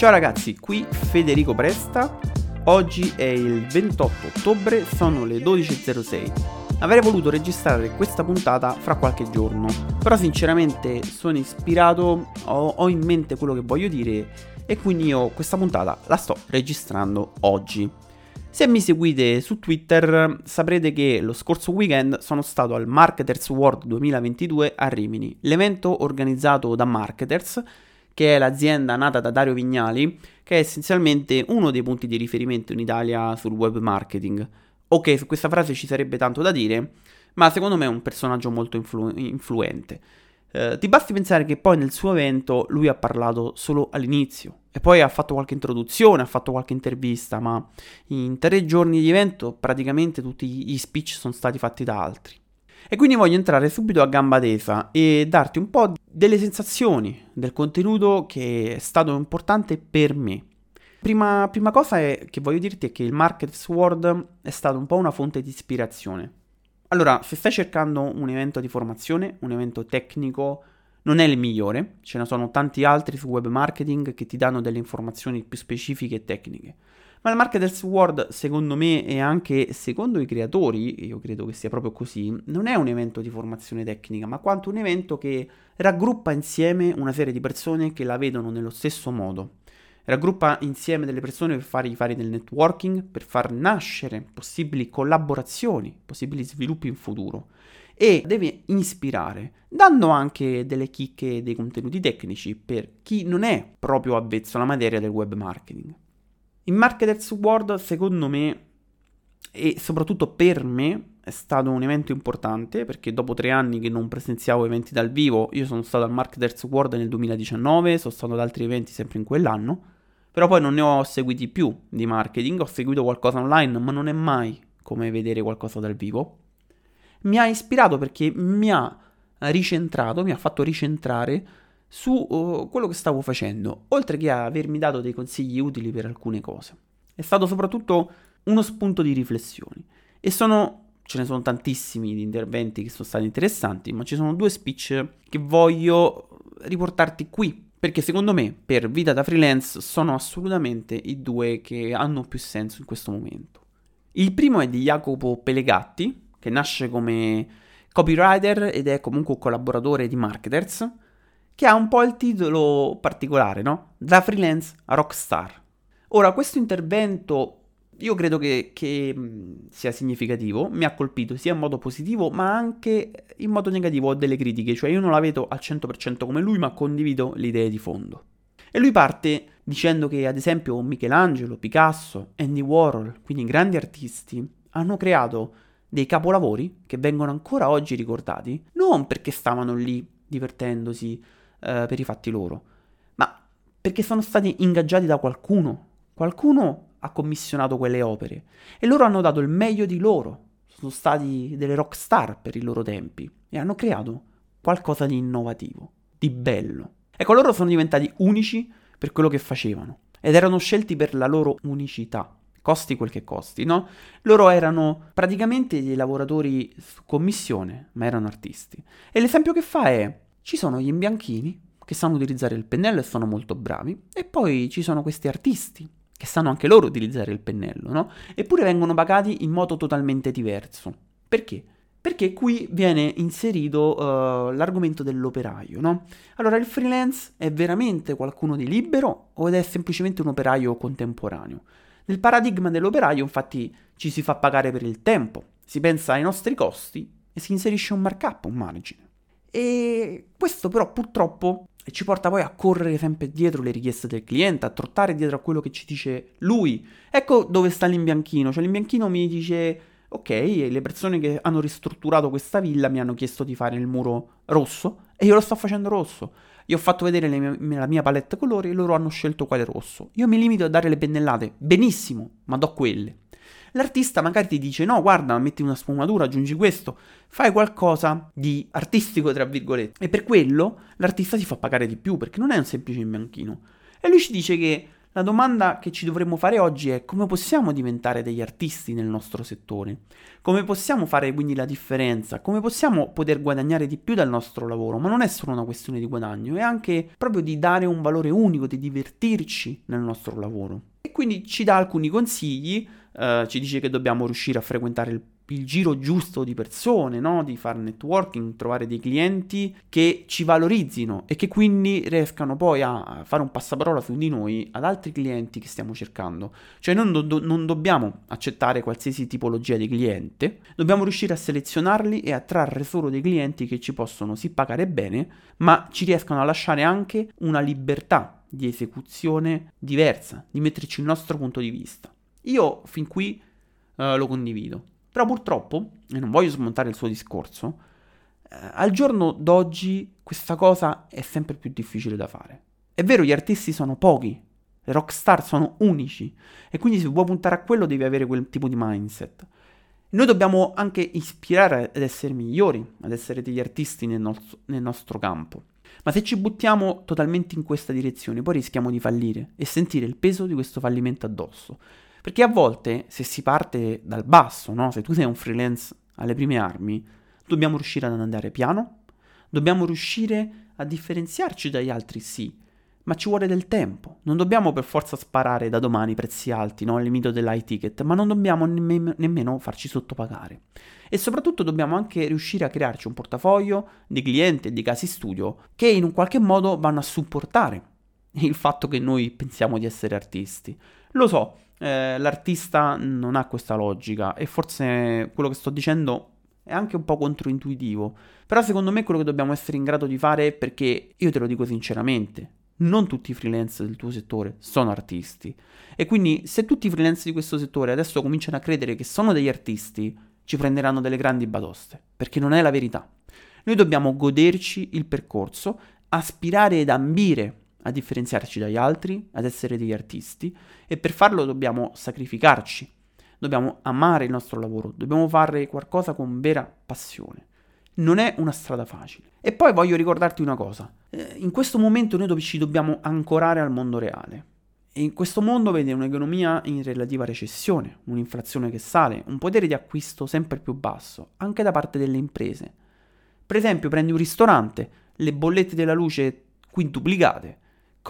Ciao ragazzi, qui Federico Presta. Oggi è il 28 ottobre, sono le 12.06. Avrei voluto registrare questa puntata fra qualche giorno, però sinceramente sono ispirato, ho, ho in mente quello che voglio dire e quindi io questa puntata la sto registrando oggi. Se mi seguite su Twitter saprete che lo scorso weekend sono stato al Marketers World 2022 a Rimini, l'evento organizzato da Marketers, che è l'azienda nata da Dario Vignali, che è essenzialmente uno dei punti di riferimento in Italia sul web marketing. Ok, su questa frase ci sarebbe tanto da dire, ma secondo me è un personaggio molto influ- influente. Eh, ti basti pensare che poi nel suo evento lui ha parlato solo all'inizio e poi ha fatto qualche introduzione, ha fatto qualche intervista, ma in tre giorni di evento praticamente tutti gli speech sono stati fatti da altri. E quindi voglio entrare subito a gamba tesa e darti un po' delle sensazioni del contenuto che è stato importante per me. Prima, prima cosa è, che voglio dirti è che il Markets World è stato un po' una fonte di ispirazione. Allora, se stai cercando un evento di formazione, un evento tecnico, non è il migliore, ce ne sono tanti altri su web marketing che ti danno delle informazioni più specifiche e tecniche. Ma il Marketers World, secondo me e anche secondo i creatori, io credo che sia proprio così, non è un evento di formazione tecnica, ma quanto un evento che raggruppa insieme una serie di persone che la vedono nello stesso modo raggruppa insieme delle persone per fargli fare del networking, per far nascere possibili collaborazioni, possibili sviluppi in futuro e deve ispirare, dando anche delle chicche dei contenuti tecnici per chi non è proprio avvezzo alla materia del web marketing. Il Marketers World, secondo me, e soprattutto per me, è stato un evento importante perché dopo tre anni che non presenziavo eventi dal vivo, io sono stato al Marketers World nel 2019, sono stato ad altri eventi sempre in quell'anno, però poi non ne ho seguiti più di marketing, ho seguito qualcosa online, ma non è mai come vedere qualcosa dal vivo. Mi ha ispirato perché mi ha ricentrato, mi ha fatto ricentrare su uh, quello che stavo facendo, oltre che avermi dato dei consigli utili per alcune cose. È stato soprattutto uno spunto di riflessioni. E sono, ce ne sono tantissimi di interventi che sono stati interessanti, ma ci sono due speech che voglio riportarti qui perché secondo me per vita da freelance sono assolutamente i due che hanno più senso in questo momento. Il primo è di Jacopo Pelegatti, che nasce come copywriter ed è comunque un collaboratore di Marketers, che ha un po' il titolo particolare, no? Da freelance a rockstar. Ora, questo intervento io credo che, che, sia significativo, mi ha colpito sia in modo positivo ma anche in modo negativo, ho delle critiche, cioè io non la vedo al 100% come lui ma condivido le idee di fondo. E lui parte dicendo che ad esempio Michelangelo, Picasso, Andy Warhol, quindi grandi artisti, hanno creato dei capolavori che vengono ancora oggi ricordati, non perché stavano lì divertendosi eh, per i fatti loro, ma perché sono stati ingaggiati da qualcuno. Qualcuno ha commissionato quelle opere e loro hanno dato il meglio di loro, sono stati delle rock star per i loro tempi e hanno creato qualcosa di innovativo, di bello. Ecco, loro sono diventati unici per quello che facevano ed erano scelti per la loro unicità, costi quel che costi, no? Loro erano praticamente dei lavoratori su commissione, ma erano artisti. E l'esempio che fa è, ci sono gli imbianchini che sanno utilizzare il pennello e sono molto bravi, e poi ci sono questi artisti che sanno anche loro utilizzare il pennello, no? Eppure vengono pagati in modo totalmente diverso. Perché? Perché qui viene inserito uh, l'argomento dell'operaio, no? Allora, il freelance è veramente qualcuno di libero o è semplicemente un operaio contemporaneo? Nel paradigma dell'operaio, infatti, ci si fa pagare per il tempo, si pensa ai nostri costi e si inserisce un markup, un margine. E questo però purtroppo ci porta poi a correre sempre dietro le richieste del cliente, a trottare dietro a quello che ci dice lui. Ecco dove sta l'imbianchino, cioè l'imbianchino mi dice ok, le persone che hanno ristrutturato questa villa mi hanno chiesto di fare il muro rosso e io lo sto facendo rosso. Io ho fatto vedere mie, la mia palette colori e loro hanno scelto quale rosso. Io mi limito a dare le pennellate, benissimo, ma do quelle. L'artista magari ti dice no, guarda, metti una sfumatura, aggiungi questo, fai qualcosa di artistico, tra virgolette. E per quello l'artista si fa pagare di più, perché non è un semplice imbianchino. E lui ci dice che La domanda che ci dovremmo fare oggi è come possiamo diventare degli artisti nel nostro settore? Come possiamo fare quindi la differenza? Come possiamo poter guadagnare di più dal nostro lavoro? Ma non è solo una questione di guadagno, è anche proprio di dare un valore unico, di divertirci nel nostro lavoro. E quindi ci dà alcuni consigli, eh, ci dice che dobbiamo riuscire a frequentare il il giro giusto di persone, no? di fare networking, trovare dei clienti che ci valorizzino e che quindi riescano poi a fare un passaparola su di noi ad altri clienti che stiamo cercando. Cioè non, do- non dobbiamo accettare qualsiasi tipologia di cliente, dobbiamo riuscire a selezionarli e a trarre solo dei clienti che ci possono sì pagare bene, ma ci riescano a lasciare anche una libertà di esecuzione diversa, di metterci il nostro punto di vista. Io fin qui uh, lo condivido. Però purtroppo, e non voglio smontare il suo discorso, eh, al giorno d'oggi questa cosa è sempre più difficile da fare. È vero, gli artisti sono pochi, le rockstar sono unici, e quindi se vuoi puntare a quello devi avere quel tipo di mindset. Noi dobbiamo anche ispirare ad essere migliori, ad essere degli artisti nel, no- nel nostro campo. Ma se ci buttiamo totalmente in questa direzione, poi rischiamo di fallire e sentire il peso di questo fallimento addosso. Perché a volte, se si parte dal basso, no? se tu sei un freelance alle prime armi, dobbiamo riuscire ad andare piano, dobbiamo riuscire a differenziarci dagli altri, sì, ma ci vuole del tempo. Non dobbiamo per forza sparare da domani prezzi alti, no? al limite dell'high ticket, ma non dobbiamo nemm- nemmeno farci sottopagare. E soprattutto dobbiamo anche riuscire a crearci un portafoglio di clienti e di casi studio che in un qualche modo vanno a supportare il fatto che noi pensiamo di essere artisti. Lo so, eh, l'artista non ha questa logica e forse quello che sto dicendo è anche un po' controintuitivo, però secondo me quello che dobbiamo essere in grado di fare, perché io te lo dico sinceramente, non tutti i freelance del tuo settore sono artisti. E quindi se tutti i freelance di questo settore adesso cominciano a credere che sono degli artisti, ci prenderanno delle grandi batoste, perché non è la verità. Noi dobbiamo goderci il percorso, aspirare ed ambire a differenziarci dagli altri, ad essere degli artisti e per farlo dobbiamo sacrificarci, dobbiamo amare il nostro lavoro, dobbiamo fare qualcosa con vera passione. Non è una strada facile. E poi voglio ricordarti una cosa, eh, in questo momento noi ci dobbiamo ancorare al mondo reale. E in questo mondo vede un'economia in relativa recessione, un'inflazione che sale, un potere di acquisto sempre più basso, anche da parte delle imprese. Per esempio, prendi un ristorante, le bollette della luce quintuplicate,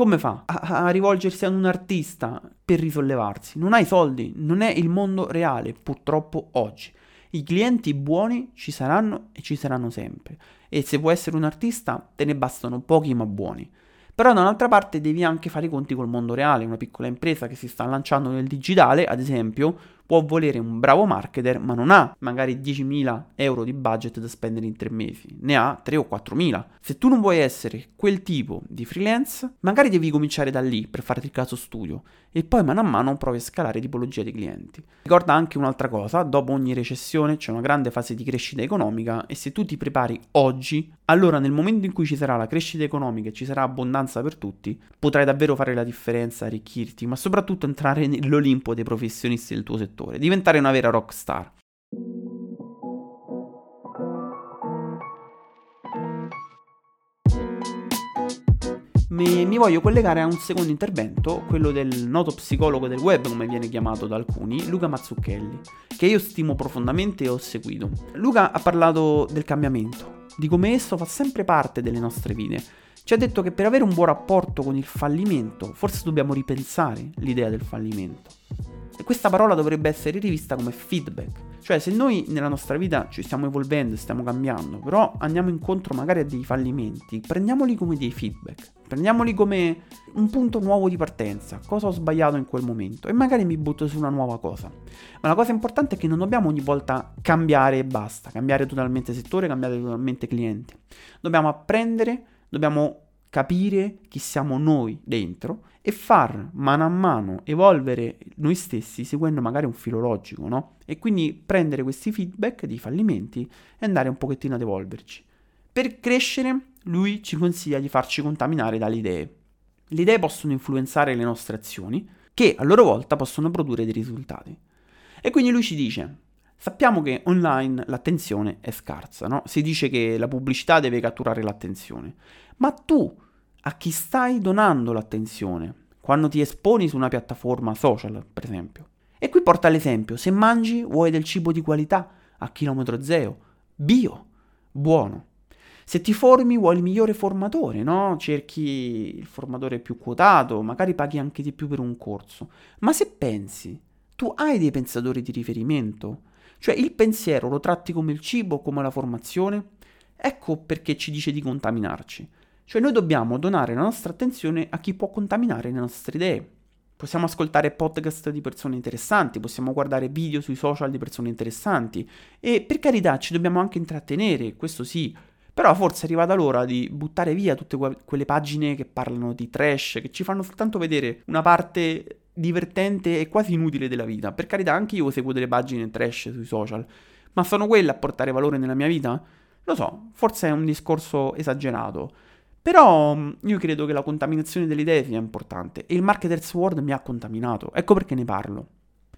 come fa a, a, rivolgersi ad un artista per risollevarsi? Non ha i soldi, non è il mondo reale, purtroppo oggi. I clienti buoni ci saranno e ci saranno sempre. E se vuoi essere un artista, te ne bastano pochi ma buoni. Però da un'altra parte devi anche fare i conti col mondo reale, una piccola impresa che si sta lanciando nel digitale, ad esempio, può volere un bravo marketer, ma non ha magari 10.000 euro di budget da spendere in tre mesi, ne ha 3 o 4.000. Se tu non vuoi essere quel tipo di freelance, magari devi cominciare da lì per farti il caso studio e poi mano a mano provi a scalare tipologia di clienti. Ricorda anche un'altra cosa, dopo ogni recessione c'è una grande fase di crescita economica e se tu ti prepari oggi, allora nel momento in cui ci sarà la crescita economica e ci sarà abbondanza per tutti, potrai davvero fare la differenza, arricchirti, ma soprattutto entrare nell'Olimpo dei professionisti del tuo settore settore, diventare una vera rockstar. Mi, mi, voglio collegare a un secondo intervento, quello del noto psicologo del web, come viene chiamato da alcuni, Luca Mazzucchelli, che io stimo profondamente e ho seguito. Luca ha parlato del cambiamento, di come esso fa sempre parte delle nostre vite. Ci ha detto che per avere un buon rapporto con il fallimento, forse dobbiamo ripensare l'idea del fallimento. Questa parola dovrebbe essere rivista come feedback. Cioè, se noi nella nostra vita ci stiamo evolvendo, stiamo cambiando, però andiamo incontro magari a dei fallimenti, prendiamoli come dei feedback, prendiamoli come un punto nuovo di partenza, cosa ho sbagliato in quel momento e magari mi butto su una nuova cosa. Ma la cosa importante è che non dobbiamo ogni volta cambiare e basta, cambiare totalmente settore, cambiare totalmente cliente. Dobbiamo apprendere, dobbiamo capire chi siamo noi dentro e far mano a mano evolvere noi stessi seguendo magari un filo logico, no? E quindi prendere questi feedback di fallimenti e andare un pochettino ad evolverci. Per crescere, lui ci consiglia di farci contaminare dalle idee. Le idee possono influenzare le nostre azioni, che a loro volta possono produrre dei risultati. E quindi lui ci dice: Sappiamo che online l'attenzione è scarsa, no? Si dice che la pubblicità deve catturare l'attenzione. Ma tu a chi stai donando l'attenzione? quando ti esponi su una piattaforma social, per esempio. E qui porta l'esempio, se mangi vuoi del cibo di qualità, a chilometro zero, bio, buono. Se ti formi vuoi il migliore formatore, no? Cerchi il formatore più quotato, magari paghi anche di più per un corso. Ma se pensi, tu hai dei pensatori di riferimento? Cioè il pensiero lo tratti come il cibo, come la formazione? Ecco perché ci dice di contaminarci. Cioè noi dobbiamo donare la nostra attenzione a chi può contaminare le nostre idee. Possiamo ascoltare podcast di persone interessanti, possiamo guardare video sui social di persone interessanti e per carità ci dobbiamo anche intrattenere, questo sì, però forse è arrivata l'ora di buttare via tutte que- quelle pagine che parlano di trash, che ci fanno soltanto vedere una parte divertente e quasi inutile della vita. Per carità, anche io seguo delle pagine trash sui social, ma sono quelle a portare valore nella mia vita? Lo so, forse è un discorso esagerato. Però mm, io credo che la contaminazione delle idee sia importante e il Marketers World mi ha contaminato, ecco perché ne parlo.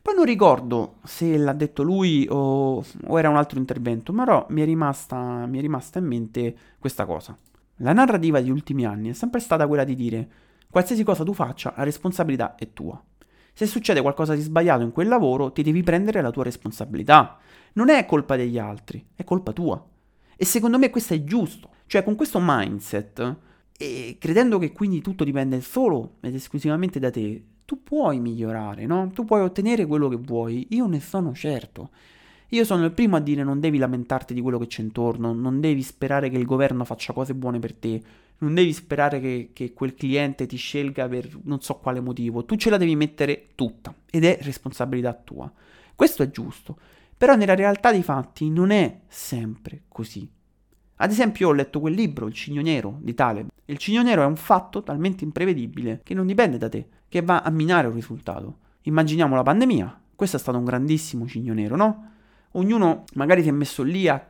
Poi non ricordo se l'ha detto lui o, o era un altro intervento, però mi è, rimasta, mi è rimasta in mente questa cosa. La narrativa degli ultimi anni è sempre stata quella di dire qualsiasi cosa tu faccia, la responsabilità è tua. Se succede qualcosa di sbagliato in quel lavoro, ti devi prendere la tua responsabilità. Non è colpa degli altri, è colpa tua. E secondo me questo è giusto. Cioè, con questo mindset, e credendo che quindi tutto dipende solo ed esclusivamente da te, tu puoi migliorare, no? Tu puoi ottenere quello che vuoi. Io ne sono certo. Io sono il primo a dire non devi lamentarti di quello che c'è intorno, non devi sperare che il governo faccia cose buone per te, non devi sperare che, che, quel cliente ti scelga per non so quale motivo, tu ce la devi mettere tutta ed è responsabilità tua. Questo è giusto, però nella realtà dei fatti non è sempre così. Ad esempio, ho letto quel libro, Il Cigno Nero di Taleb. Il Cigno Nero è un fatto talmente imprevedibile che non dipende da te, che va a minare un risultato. Immaginiamo la pandemia. Questo è stato un grandissimo Cigno Nero, no? Ognuno magari si è messo lì a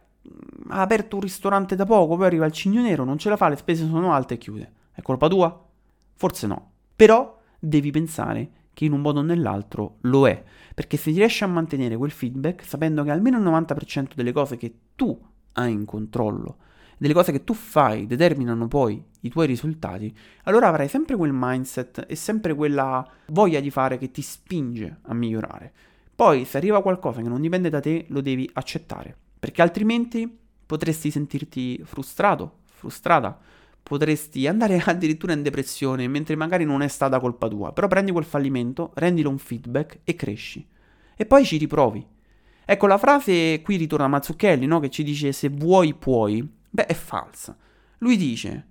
ha aperto un ristorante da poco, poi arriva il cigno nero, non ce la fa, le spese sono alte e chiude. È colpa tua? Forse no. Però devi pensare che in un modo o nell'altro lo è, perché se riesci a mantenere quel feedback sapendo che almeno il 90% delle cose che tu hai in controllo, delle cose che tu fai determinano poi i tuoi risultati, allora avrai sempre quel mindset e sempre quella voglia di fare che ti spinge a migliorare. Poi se arriva qualcosa che non dipende da te, lo devi accettare, perché altrimenti potresti sentirti frustrato, frustrata, potresti andare addirittura in depressione mentre magari non è stata colpa tua, però prendi quel fallimento, rendilo un feedback e cresci. E poi ci riprovi. Ecco, la frase qui ritorna a Mazzucchelli, no? Che ci dice se vuoi puoi. Beh, è falsa. Lui dice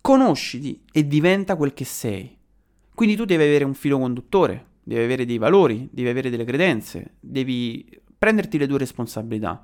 conosciti e diventa quel che sei. Quindi tu devi avere un filo conduttore, devi avere dei valori, devi avere delle credenze, devi prenderti le tue responsabilità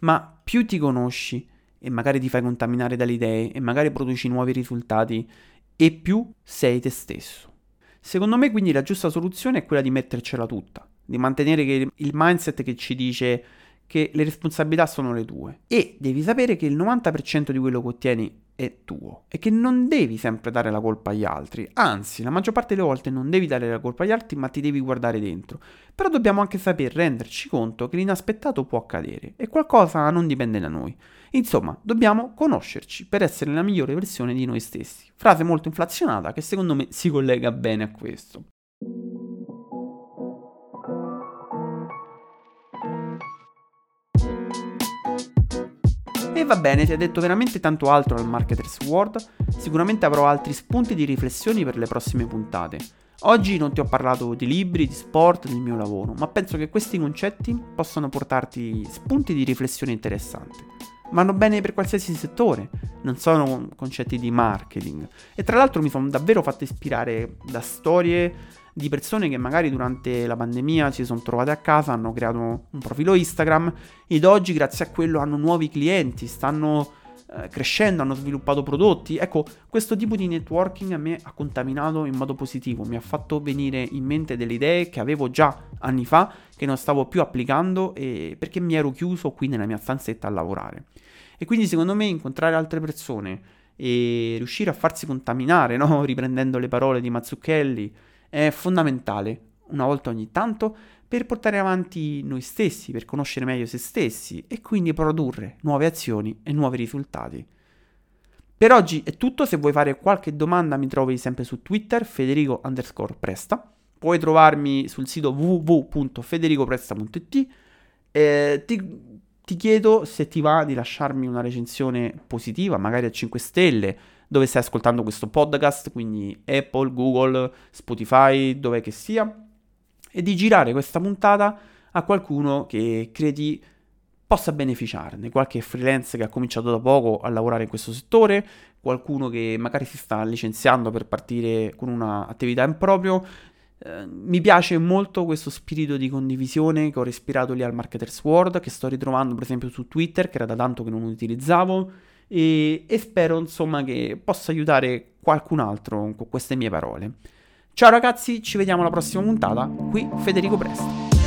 ma più ti conosci e magari ti fai contaminare dalle idee e magari produci nuovi risultati e più sei te stesso. Secondo me quindi la giusta soluzione è quella di mettercela tutta, di mantenere il mindset che ci dice che le responsabilità sono le tue e devi sapere che il 90% di quello che ottieni è tuo e che non devi sempre dare la colpa agli altri, anzi la maggior parte delle volte non devi dare la colpa agli altri ma ti devi guardare dentro, però dobbiamo anche saper renderci conto che l'inaspettato può accadere e qualcosa non dipende da noi. Insomma, dobbiamo conoscerci per essere la migliore versione di noi stessi. Frase molto inflazionata che secondo me si collega bene a questo. E va bene, ti ha detto veramente tanto altro al Marketers World, sicuramente avrò altri spunti di riflessioni per le prossime puntate. Oggi non ti ho parlato di libri, di sport, del mio lavoro, ma penso che questi concetti possano portarti spunti di riflessione interessanti. Vanno bene per qualsiasi settore, non sono concetti di marketing. E tra l'altro mi sono davvero fatto ispirare da storie di persone che magari durante la pandemia si sono trovate a casa, hanno creato un profilo Instagram ed oggi grazie a quello hanno nuovi clienti, stanno eh, crescendo, hanno sviluppato prodotti. Ecco, questo tipo di networking a me ha contaminato in modo positivo, mi ha fatto venire in mente delle idee che avevo già anni fa, che non stavo più applicando e perché mi ero chiuso qui nella mia stanzetta a lavorare. E quindi secondo me incontrare altre persone e riuscire a farsi contaminare, no? riprendendo le parole di Mazzucchelli, è fondamentale, una volta ogni tanto, per portare avanti noi stessi, per conoscere meglio se stessi e quindi produrre nuove azioni e nuovi risultati. Per oggi è tutto, se vuoi fare qualche domanda mi trovi sempre su Twitter, Federico underscore Presta. Puoi trovarmi sul sito www.federicopresta.it. Eh, ti, ti chiedo se ti va di lasciarmi una recensione positiva, magari a 5 stelle, dove stai ascoltando questo podcast, quindi Apple, Google, Spotify, dove che sia, e di girare questa puntata a qualcuno che credi possa beneficiarne, qualche freelance che ha cominciato da poco a lavorare in questo settore, qualcuno che magari si sta licenziando per partire con un'attività in proprio. Eh, mi piace molto questo spirito di condivisione che ho respirato lì al Marketers World, che sto ritrovando per esempio su Twitter, che era da tanto che non utilizzavo, e, e spero insomma che possa aiutare qualcun altro con queste mie parole. Ciao ragazzi, ci vediamo alla prossima puntata, qui Federico Presto.